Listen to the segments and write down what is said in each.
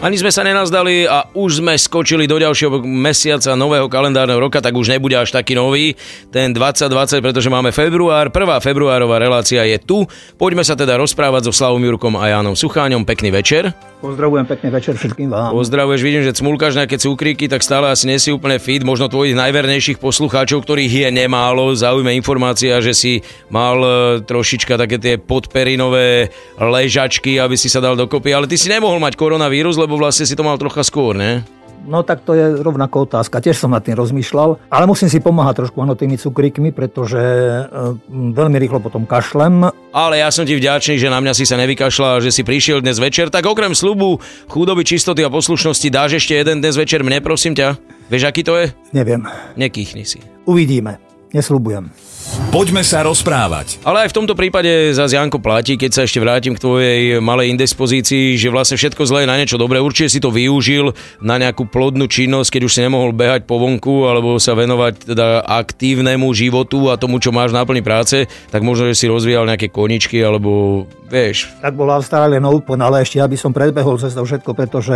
Ani sme sa nenazdali a už sme skočili do ďalšieho mesiaca nového kalendárneho roka, tak už nebude až taký nový, ten 2020, pretože máme február. Prvá februárová relácia je tu. Poďme sa teda rozprávať so Slavom Jurkom a Jánom Sucháňom. Pekný večer. Pozdravujem pekný večer všetkým vám. Pozdravuješ, vidím, že cmulkáš nejaké cukríky, tak stále asi nesi úplne fit. Možno tvojich najvernejších poslucháčov, ktorých je nemálo, zaujme informácia, že si mal e, trošička také tie podperinové ležačky, aby si sa dal dokopy, ale ty si nemohol mať koronavírus, lebo vlastne si to mal trocha skôr, ne? No tak to je rovnako otázka. Tiež som nad tým rozmýšľal, ale musím si pomáhať trošku ano, tými cukríkmi, pretože e, veľmi rýchlo potom kašlem. Ale ja som ti vďačný, že na mňa si sa nevykašľal, že si prišiel dnes večer. Tak okrem slubu, chudoby, čistoty a poslušnosti dáš ešte jeden dnes večer mne, prosím ťa. Vieš, aký to je? Neviem. Nekýchni si. Uvidíme. Nesľubujem. Poďme sa rozprávať. Ale aj v tomto prípade za Janko platí, keď sa ešte vrátim k tvojej malej indispozícii, že vlastne všetko zlé je na niečo dobré. Určite si to využil na nejakú plodnú činnosť, keď už si nemohol behať po vonku alebo sa venovať teda aktívnemu životu a tomu, čo máš na plný práce, tak možno, že si rozvíjal nejaké koničky alebo vieš. Tak bola Australian Open, ale ešte aby som predbehol cez to všetko, pretože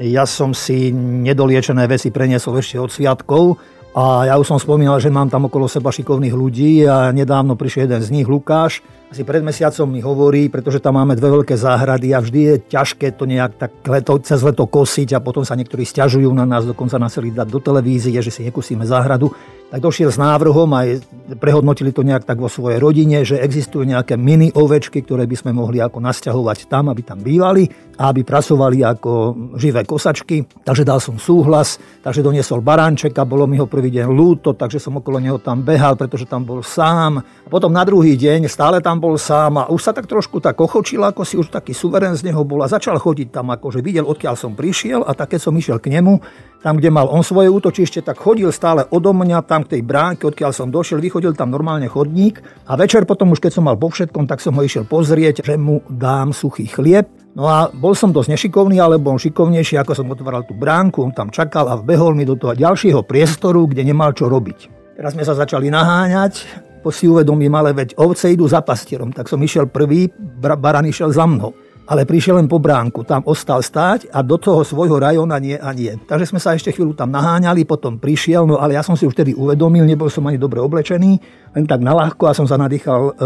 ja som si nedoliečené veci preniesol ešte od sviatkov a ja už som spomínal, že mám tam okolo seba šikovných ľudí a nedávno prišiel jeden z nich, Lukáš. Asi pred mesiacom mi hovorí, pretože tam máme dve veľké záhrady a vždy je ťažké to nejak tak leto, cez leto kosiť a potom sa niektorí stiažujú na nás, dokonca nás chceli dať do televízie, že si nekusíme záhradu tak došiel s návrhom aj prehodnotili to nejak tak vo svojej rodine, že existujú nejaké mini ovečky, ktoré by sme mohli ako nasťahovať tam, aby tam bývali a aby pracovali ako živé kosačky. Takže dal som súhlas, takže doniesol baránčeka, bolo mi ho prvý deň lúto, takže som okolo neho tam behal, pretože tam bol sám. Potom na druhý deň stále tam bol sám a už sa tak trošku tak ochočil, ako si už taký suverén z neho bol a začal chodiť tam, akože videl, odkiaľ som prišiel a tak keď som išiel k nemu, tam, kde mal on svoje útočište, tak chodil stále odo mňa tam k tej bránke, odkiaľ som došiel, vychodil tam normálne chodník a večer potom už keď som mal po všetkom, tak som ho išiel pozrieť, že mu dám suchý chlieb. No a bol som dosť nešikovný, ale bol šikovnejší, ako som otváral tú bránku, on tam čakal a vbehol mi do toho ďalšieho priestoru, kde nemal čo robiť. Teraz sme sa začali naháňať, po si uvedomím, ale veď ovce idú za pastierom, tak som išiel prvý, baran išiel za mnou ale prišiel len po bránku. Tam ostal stáť a do toho svojho rajona nie a nie. Takže sme sa ešte chvíľu tam naháňali, potom prišiel, no ale ja som si už vtedy uvedomil, nebol som ani dobre oblečený, len tak na ľahko a som sa nadýchal e, e,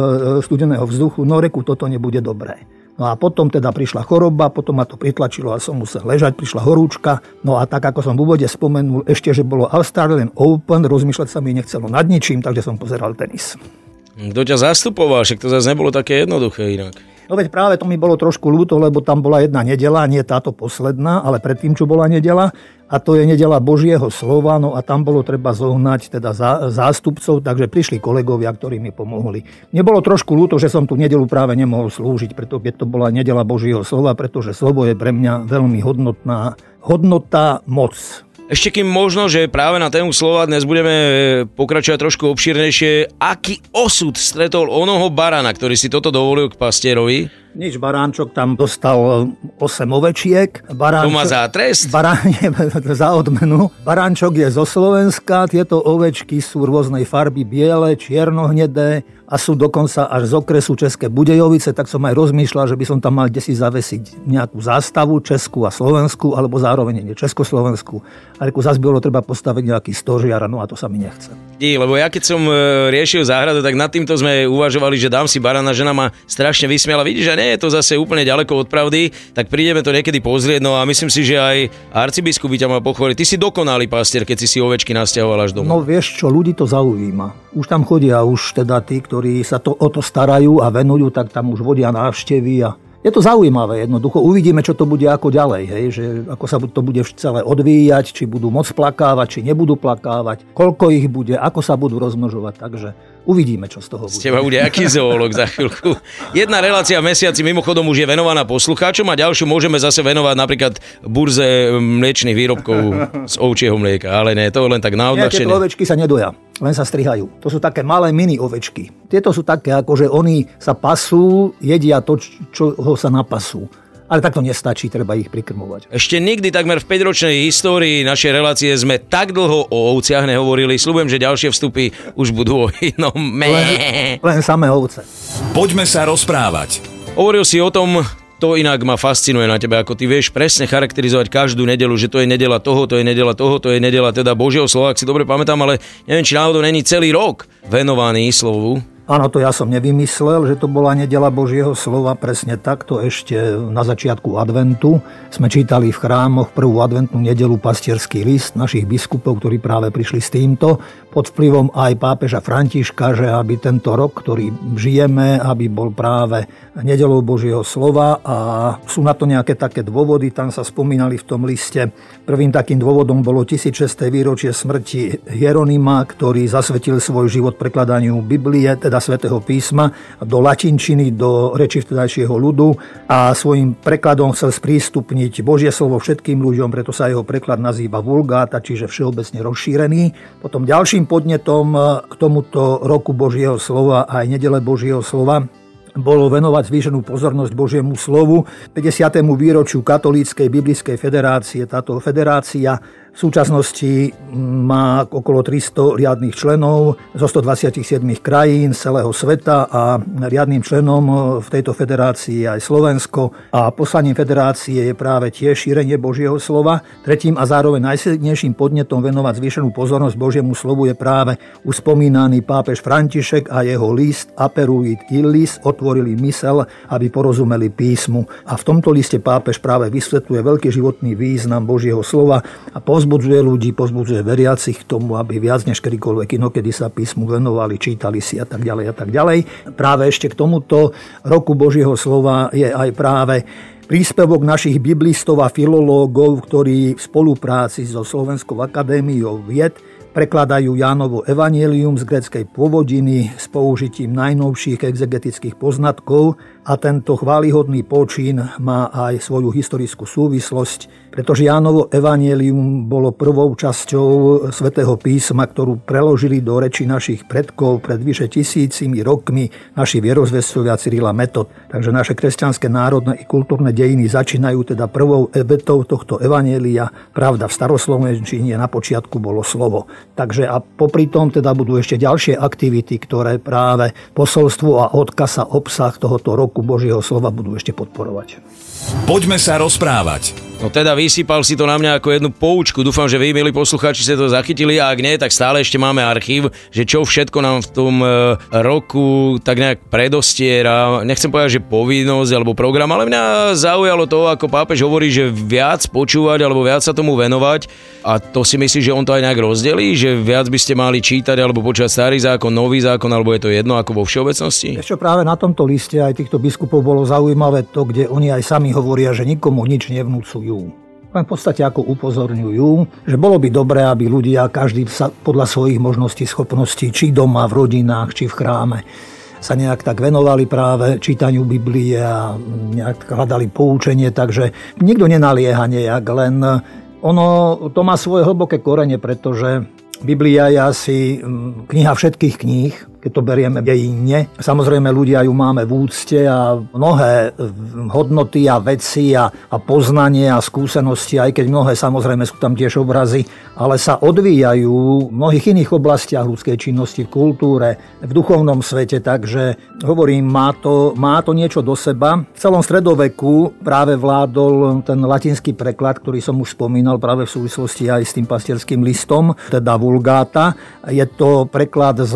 studeného vzduchu, no reku, toto nebude dobré. No a potom teda prišla choroba, potom ma to pritlačilo a som musel ležať, prišla horúčka. No a tak, ako som v úvode spomenul, ešte, že bolo Australian Open, rozmýšľať sa mi nechcelo nad ničím, takže som pozeral tenis. Kto ťa zastupoval? Však to zase nebolo také jednoduché inak. No veď práve to mi bolo trošku ľúto, lebo tam bola jedna nedela, nie táto posledná, ale predtým, čo bola nedela. A to je nedela Božieho slova, no a tam bolo treba zohnať teda zástupcov, takže prišli kolegovia, ktorí mi pomohli. Mne bolo trošku ľúto, že som tu nedelu práve nemohol slúžiť, pretože to bola nedela Božieho slova, pretože slovo je pre mňa veľmi hodnotná hodnota moc. Ešte kým možno, že práve na tému slova dnes budeme e, pokračovať trošku obšírnejšie. Aký osud stretol onoho barana, ktorý si toto dovolil k pastierovi? Nič, Baránčok tam dostal 8 ovečiek. Baránčok, to má za trest? Barán, za odmenu. Baránčok je zo Slovenska, tieto ovečky sú rôznej farby, biele, čiernohnedé a sú dokonca až z okresu České Budejovice, tak som aj rozmýšľal, že by som tam mal kde si zavesiť nejakú zástavu Česku a Slovensku, alebo zároveň nie Československu. A reku, zase bolo treba postaviť nejaký stožiar, no a to sa mi nechce. Nie, lebo ja keď som e, riešil záhradu, tak nad týmto sme uvažovali, že dám si barana, žena ma strašne vysmiala. Vidíš, že nie je to zase úplne ďaleko od pravdy, tak prídeme to niekedy pozrieť. No a myslím si, že aj arcibiskup by ťa mal pochváliť. Ty si dokonalý pastier, keď si si ovečky nasťahoval až domov. No vieš čo, ľudí to zaujíma. Už tam chodia už teda tí, ktorí sa to, o to starajú a venujú, tak tam už vodia návštevy a je to zaujímavé jednoducho. Uvidíme, čo to bude ako ďalej, hej? že ako sa to bude celé odvíjať, či budú môcť plakávať, či nebudú plakávať, koľko ich bude, ako sa budú rozmnožovať. Takže Uvidíme, čo z toho bude. Z teba bude aký zoolog za chvíľku. Jedna relácia v mesiaci mimochodom už je venovaná poslucháčom a ďalšiu môžeme zase venovať napríklad burze mliečných výrobkov z ovčieho mlieka. Ale nie, to len tak na odľahčenie. Tieto ovečky sa nedoja, len sa strihajú. To sú také malé mini ovečky. Tieto sú také, ako že oni sa pasú, jedia to, čo ho sa napasú. Ale takto nestačí, treba ich prikrmovať. Ešte nikdy takmer v 5-ročnej histórii našej relácie sme tak dlho o ovciach nehovorili. Sľubujem, že ďalšie vstupy už budú o inom. Len, len samé ovce. Poďme sa rozprávať. Hovoril si o tom, to inak ma fascinuje na tebe, ako ty vieš presne charakterizovať každú nedelu, že to je nedela toho, to je nedela toho, to je nedela teda Božieho slova, ak si dobre pamätám, ale neviem, či náhodou není celý rok venovaný slovu. Áno, to ja som nevymyslel, že to bola nedela Božieho slova, presne takto ešte na začiatku adventu. Sme čítali v chrámoch prvú adventnú nedelu pastierský list našich biskupov, ktorí práve prišli s týmto, pod vplyvom aj pápeža Františka, že aby tento rok, ktorý žijeme, aby bol práve nedelou Božieho slova a sú na to nejaké také dôvody, tam sa spomínali v tom liste. Prvým takým dôvodom bolo 1600. výročie smrti Hieronima, ktorý zasvetil svoj život prekladaniu Biblie, teda teda svätého písma do latinčiny, do reči vtedajšieho ľudu a svojim prekladom chcel sprístupniť Božie slovo všetkým ľuďom, preto sa jeho preklad nazýva vulgáta, čiže všeobecne rozšírený. Potom ďalším podnetom k tomuto roku Božieho slova aj nedele Božieho slova bolo venovať zvýšenú pozornosť Božiemu slovu 50. výročiu Katolíckej biblickej federácie. Táto federácia v súčasnosti má okolo 300 riadných členov zo 127 krajín celého sveta a riadným členom v tejto federácii je aj Slovensko a poslaním federácie je práve tiež šírenie Božieho slova. Tretím a zároveň najsilnejším podnetom venovať zvýšenú pozornosť Božiemu slovu je práve uspomínaný pápež František a jeho list Aperuit Illis otvorili mysel, aby porozumeli písmu. A v tomto liste pápež práve vysvetľuje veľký životný význam Božieho slova a poz pozbudzuje ľudí, pozbudzuje veriacich k tomu, aby viac než kedykoľvek inokedy sa písmu venovali, čítali si a tak ďalej a tak ďalej. Práve ešte k tomuto roku Božieho slova je aj práve príspevok našich biblistov a filológov, ktorí v spolupráci so Slovenskou akadémiou vied prekladajú Jánovo evanielium z greckej pôvodiny s použitím najnovších exegetických poznatkov a tento chválihodný počín má aj svoju historickú súvislosť pretože Jánovo evanielium bolo prvou časťou svätého písma, ktorú preložili do reči našich predkov pred vyše tisícimi rokmi naši vierozvestovia Cyrila Metod. Takže naše kresťanské národné i kultúrne dejiny začínajú teda prvou ebetou tohto evanielia. Pravda, v staroslovenčine na počiatku bolo slovo. Takže a popri tom teda budú ešte ďalšie aktivity, ktoré práve posolstvo a odkaz a obsah tohoto roku Božieho slova budú ešte podporovať. Poďme sa rozprávať. No teda vysypal si to na mňa ako jednu poučku. Dúfam, že vy, milí poslucháči, ste to zachytili a ak nie, tak stále ešte máme archív, že čo všetko nám v tom e, roku tak nejak predostiera. Nechcem povedať, že povinnosť alebo program, ale mňa zaujalo to, ako pápež hovorí, že viac počúvať alebo viac sa tomu venovať. A to si myslí, že on to aj nejak rozdelí, že viac by ste mali čítať alebo počúvať starý zákon, nový zákon, alebo je to jedno ako vo všeobecnosti? Ešte práve na tomto liste aj týchto biskupov bolo zaujímavé to, kde oni aj sami hovoria, že nikomu nič nevnúcujú. Len v podstate ako upozorňujú, že bolo by dobré, aby ľudia, každý sa podľa svojich možností, schopností, či doma, v rodinách, či v chráme, sa nejak tak venovali práve čítaniu Biblie a nejak hľadali poučenie, takže nikto nenalieha nejak, len ono to má svoje hlboké korene, pretože Biblia je asi mm, kniha všetkých kníh, keď to berieme dejine. Samozrejme, ľudia ju máme v úcte a mnohé hodnoty a veci a, a poznanie a skúsenosti, aj keď mnohé samozrejme sú tam tiež obrazy, ale sa odvíjajú v mnohých iných oblastiach ľudskej činnosti, v kultúre, v duchovnom svete, takže hovorím, má to, má to niečo do seba. V celom stredoveku práve vládol ten latinský preklad, ktorý som už spomínal práve v súvislosti aj s tým pastierským listom, teda Vulgáta. Je to preklad z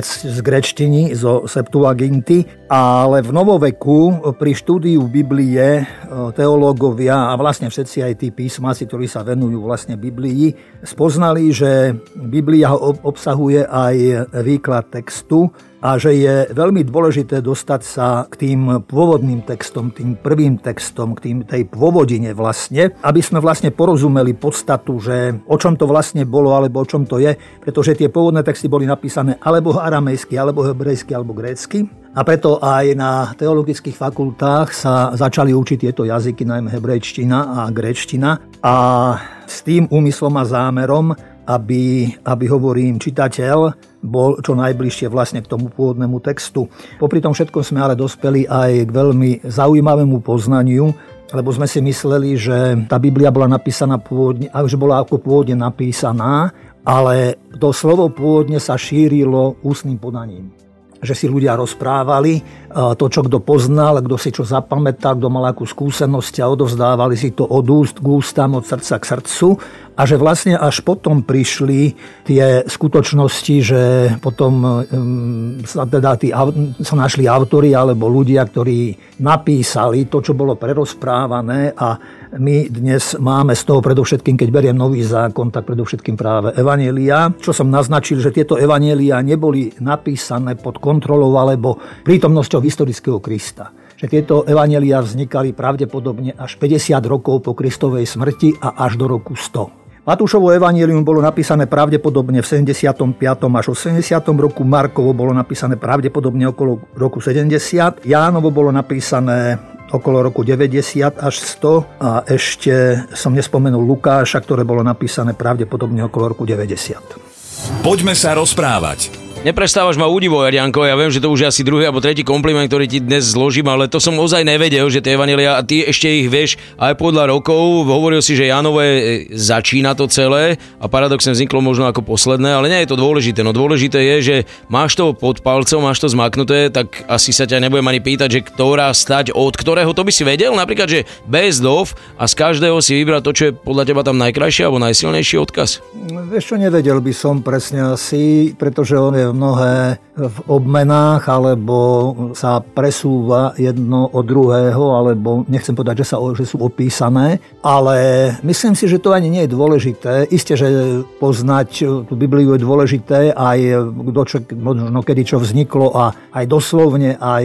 gre z grečtiny, zo Septuaginty, ale v novoveku pri štúdiu Biblie e, teológovia a vlastne všetci aj tí písmaci, ktorí sa venujú vlastne Biblii, spoznali, že Biblia obsahuje aj výklad textu, a že je veľmi dôležité dostať sa k tým pôvodným textom, tým prvým textom, k tým, tej pôvodine vlastne, aby sme vlastne porozumeli podstatu, že o čom to vlastne bolo, alebo o čom to je, pretože tie pôvodné texty boli napísané alebo aramejsky, alebo hebrejsky, alebo grécky. A preto aj na teologických fakultách sa začali učiť tieto jazyky, najmä hebrejčtina a gréčtina. A s tým úmyslom a zámerom, aby, aby hovorím, čitateľ bol čo najbližšie vlastne k tomu pôvodnému textu. Popri tom všetkom sme ale dospeli aj k veľmi zaujímavému poznaniu, lebo sme si mysleli, že tá Biblia bola napísaná pôvodne, že bola ako pôvodne napísaná, ale to slovo pôvodne sa šírilo ústnym podaním. Že si ľudia rozprávali to, čo kto poznal, kto si čo zapamätal, kto mal akú skúsenosť a odovzdávali si to od úst k ústam, od srdca k srdcu. A že vlastne až potom prišli tie skutočnosti, že potom um, sa, teda tí, sa našli autory alebo ľudia, ktorí napísali to, čo bolo prerozprávané a my dnes máme z toho predovšetkým, keď beriem nový zákon, tak predovšetkým práve Evanielia. Čo som naznačil, že tieto Evanielia neboli napísané pod kontrolou alebo prítomnosťou historického Krista že tieto evanelia vznikali pravdepodobne až 50 rokov po Kristovej smrti a až do roku 100. Matúšovo evanílium bolo napísané pravdepodobne v 75. až 80. roku, Markovo bolo napísané pravdepodobne okolo roku 70, Jánovo bolo napísané okolo roku 90 až 100 a ešte som nespomenul Lukáša, ktoré bolo napísané pravdepodobne okolo roku 90. Poďme sa rozprávať. Neprestávaš ma udivovať, Janko. Ja viem, že to už je asi druhý alebo tretí kompliment, ktorý ti dnes zložím, ale to som ozaj nevedel, že tie Evanelia a ty ešte ich vieš aj podľa rokov. Hovoril si, že Janové e, začína to celé a paradoxne vzniklo možno ako posledné, ale nie je to dôležité. No dôležité je, že máš to pod palcom, máš to zmaknuté, tak asi sa ťa nebudem ani pýtať, že ktorá stať od ktorého, to by si vedel. Napríklad, že bez dov a z každého si vybrať to, čo je podľa teba tam najkrajší alebo najsilnejší odkaz. Čo, nevedel by som presne asi, pretože on je mnohé v obmenách, alebo sa presúva jedno od druhého, alebo nechcem povedať, že, sa, že sú opísané, ale myslím si, že to ani nie je dôležité. Isté, že poznať tú Bibliu je dôležité, aj kto čo, možno kedy čo vzniklo a aj doslovne, aj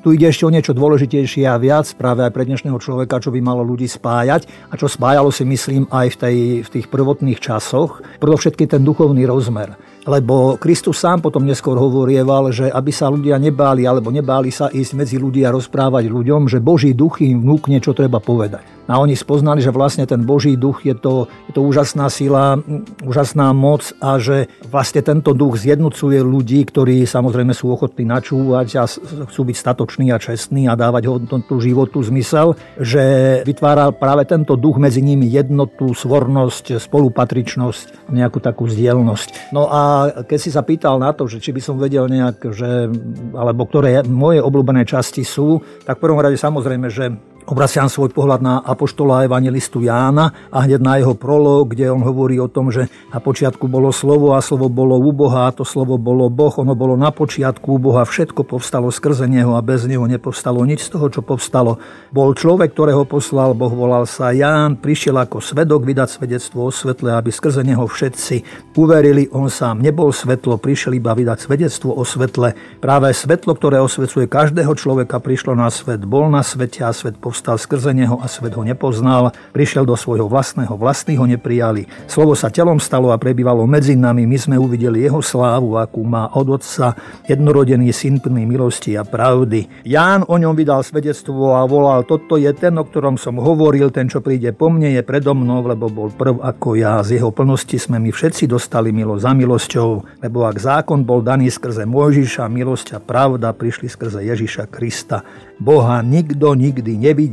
tu ide ešte o niečo dôležitejšie a viac práve aj pre dnešného človeka, čo by malo ľudí spájať a čo spájalo si myslím aj v, tej, v tých prvotných časoch, predovšetkým ten duchovný rozmer. Lebo Kristus sám potom neskôr hovorieval, že aby sa ľudia nebáli alebo nebáli sa ísť medzi ľudí a rozprávať ľuďom, že Boží duch im vnúkne, čo treba povedať. A oni spoznali, že vlastne ten Boží duch je to, je to úžasná sila, úžasná moc a že vlastne tento duch zjednocuje ľudí, ktorí samozrejme sú ochotní načúvať a chcú byť statoční a čestní a dávať hodnotu životu zmysel, že vytvára práve tento duch medzi nimi jednotu, svornosť, spolupatričnosť, nejakú takú vzdielnosť. No a keď si sa pýtal na to, že či by som vedel nejak, že, alebo ktoré moje obľúbené časti sú, tak v prvom rade samozrejme, že Obraciam svoj pohľad na apoštola evangelistu Jána a hneď na jeho prolog, kde on hovorí o tom, že na počiatku bolo slovo a slovo bolo u Boha a to slovo bolo Boh. Ono bolo na počiatku u Boha, všetko povstalo skrze Neho a bez Neho nepovstalo nič z toho, čo povstalo. Bol človek, ktorého poslal Boh, volal sa Ján, prišiel ako svedok vydať svedectvo o svetle, aby skrze Neho všetci uverili. On sám nebol svetlo, prišiel iba vydať svedectvo o svetle. Práve svetlo, ktoré osvecuje každého človeka, prišlo na svet, bol na svete a svet povstal povstal skrze neho a svet ho nepoznal, prišiel do svojho vlastného, vlastní ho neprijali. Slovo sa telom stalo a prebývalo medzi nami, my sme uvideli jeho slávu, akú má od Otca, jednorodený syn plný milosti a pravdy. Ján o ňom vydal svedectvo a volal, toto je ten, o ktorom som hovoril, ten, čo príde po mne, je predo mnou, lebo bol prv ako ja. Z jeho plnosti sme my všetci dostali milo za milosťou, lebo ak zákon bol daný skrze Mojžiša, milosť a pravda prišli skrze Ježiša Krista. Boha nikto nikdy nevidel,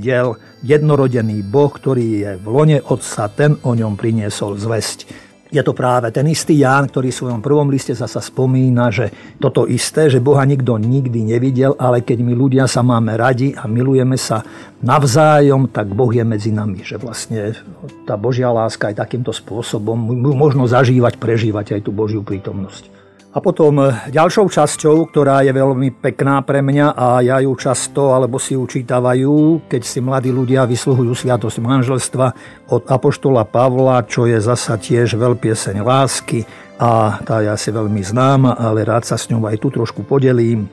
jednorodený Boh, ktorý je v lone Otca, ten o ňom priniesol zväzť. Je to práve ten istý Ján, ktorý v svojom prvom liste zasa spomína, že toto isté, že Boha nikto nikdy nevidel, ale keď my ľudia sa máme radi a milujeme sa navzájom, tak Boh je medzi nami. Že vlastne tá Božia láska aj takýmto spôsobom možno zažívať, prežívať aj tú Božiu prítomnosť. A potom e, ďalšou časťou, ktorá je veľmi pekná pre mňa a ja ju často, alebo si ju čítavajú, keď si mladí ľudia vysluhujú sviatosť manželstva od Apoštola Pavla, čo je zasa tiež veľpieseň lásky a tá je asi veľmi známa, ale rád sa s ňou aj tu trošku podelím.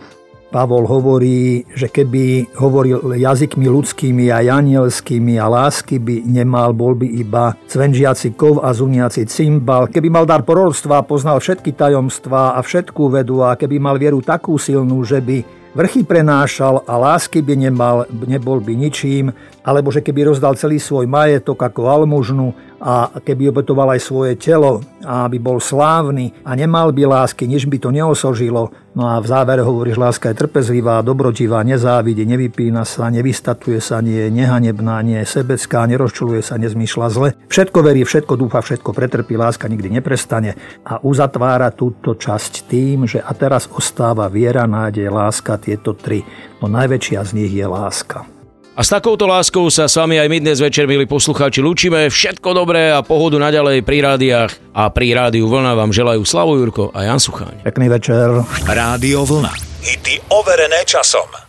Pavol hovorí, že keby hovoril jazykmi ľudskými a anielskými a lásky by nemal, bol by iba cvenžiaci kov a zuniaci cymbal. Keby mal dar proroctva, poznal všetky tajomstvá a všetkú vedu a keby mal vieru takú silnú, že by vrchy prenášal a lásky by nemal, nebol by ničím, alebo že keby rozdal celý svoj majetok ako almužnu a keby obetoval aj svoje telo, aby bol slávny a nemal by lásky, nič by to neosožilo, No a v závere hovoríš, láska je trpezlivá, dobrotivá, nezávidí, nevypína sa, nevystatuje sa, nie je nehanebná, nie je sebecká, nerozčuluje sa, nezmýšľa zle. Všetko verí, všetko dúfa, všetko pretrpí, láska nikdy neprestane a uzatvára túto časť tým, že a teraz ostáva viera, nádej, láska, tieto tri. No najväčšia z nich je láska. A s takouto láskou sa s vami aj my dnes večer, milí poslucháči, lúčime. Všetko dobré a pohodu naďalej pri rádiách a pri rádiu Vlna vám želajú Slavo Jurko a Jan Sucháň. Pekný večer. Rádio Vlna. Hity overené časom.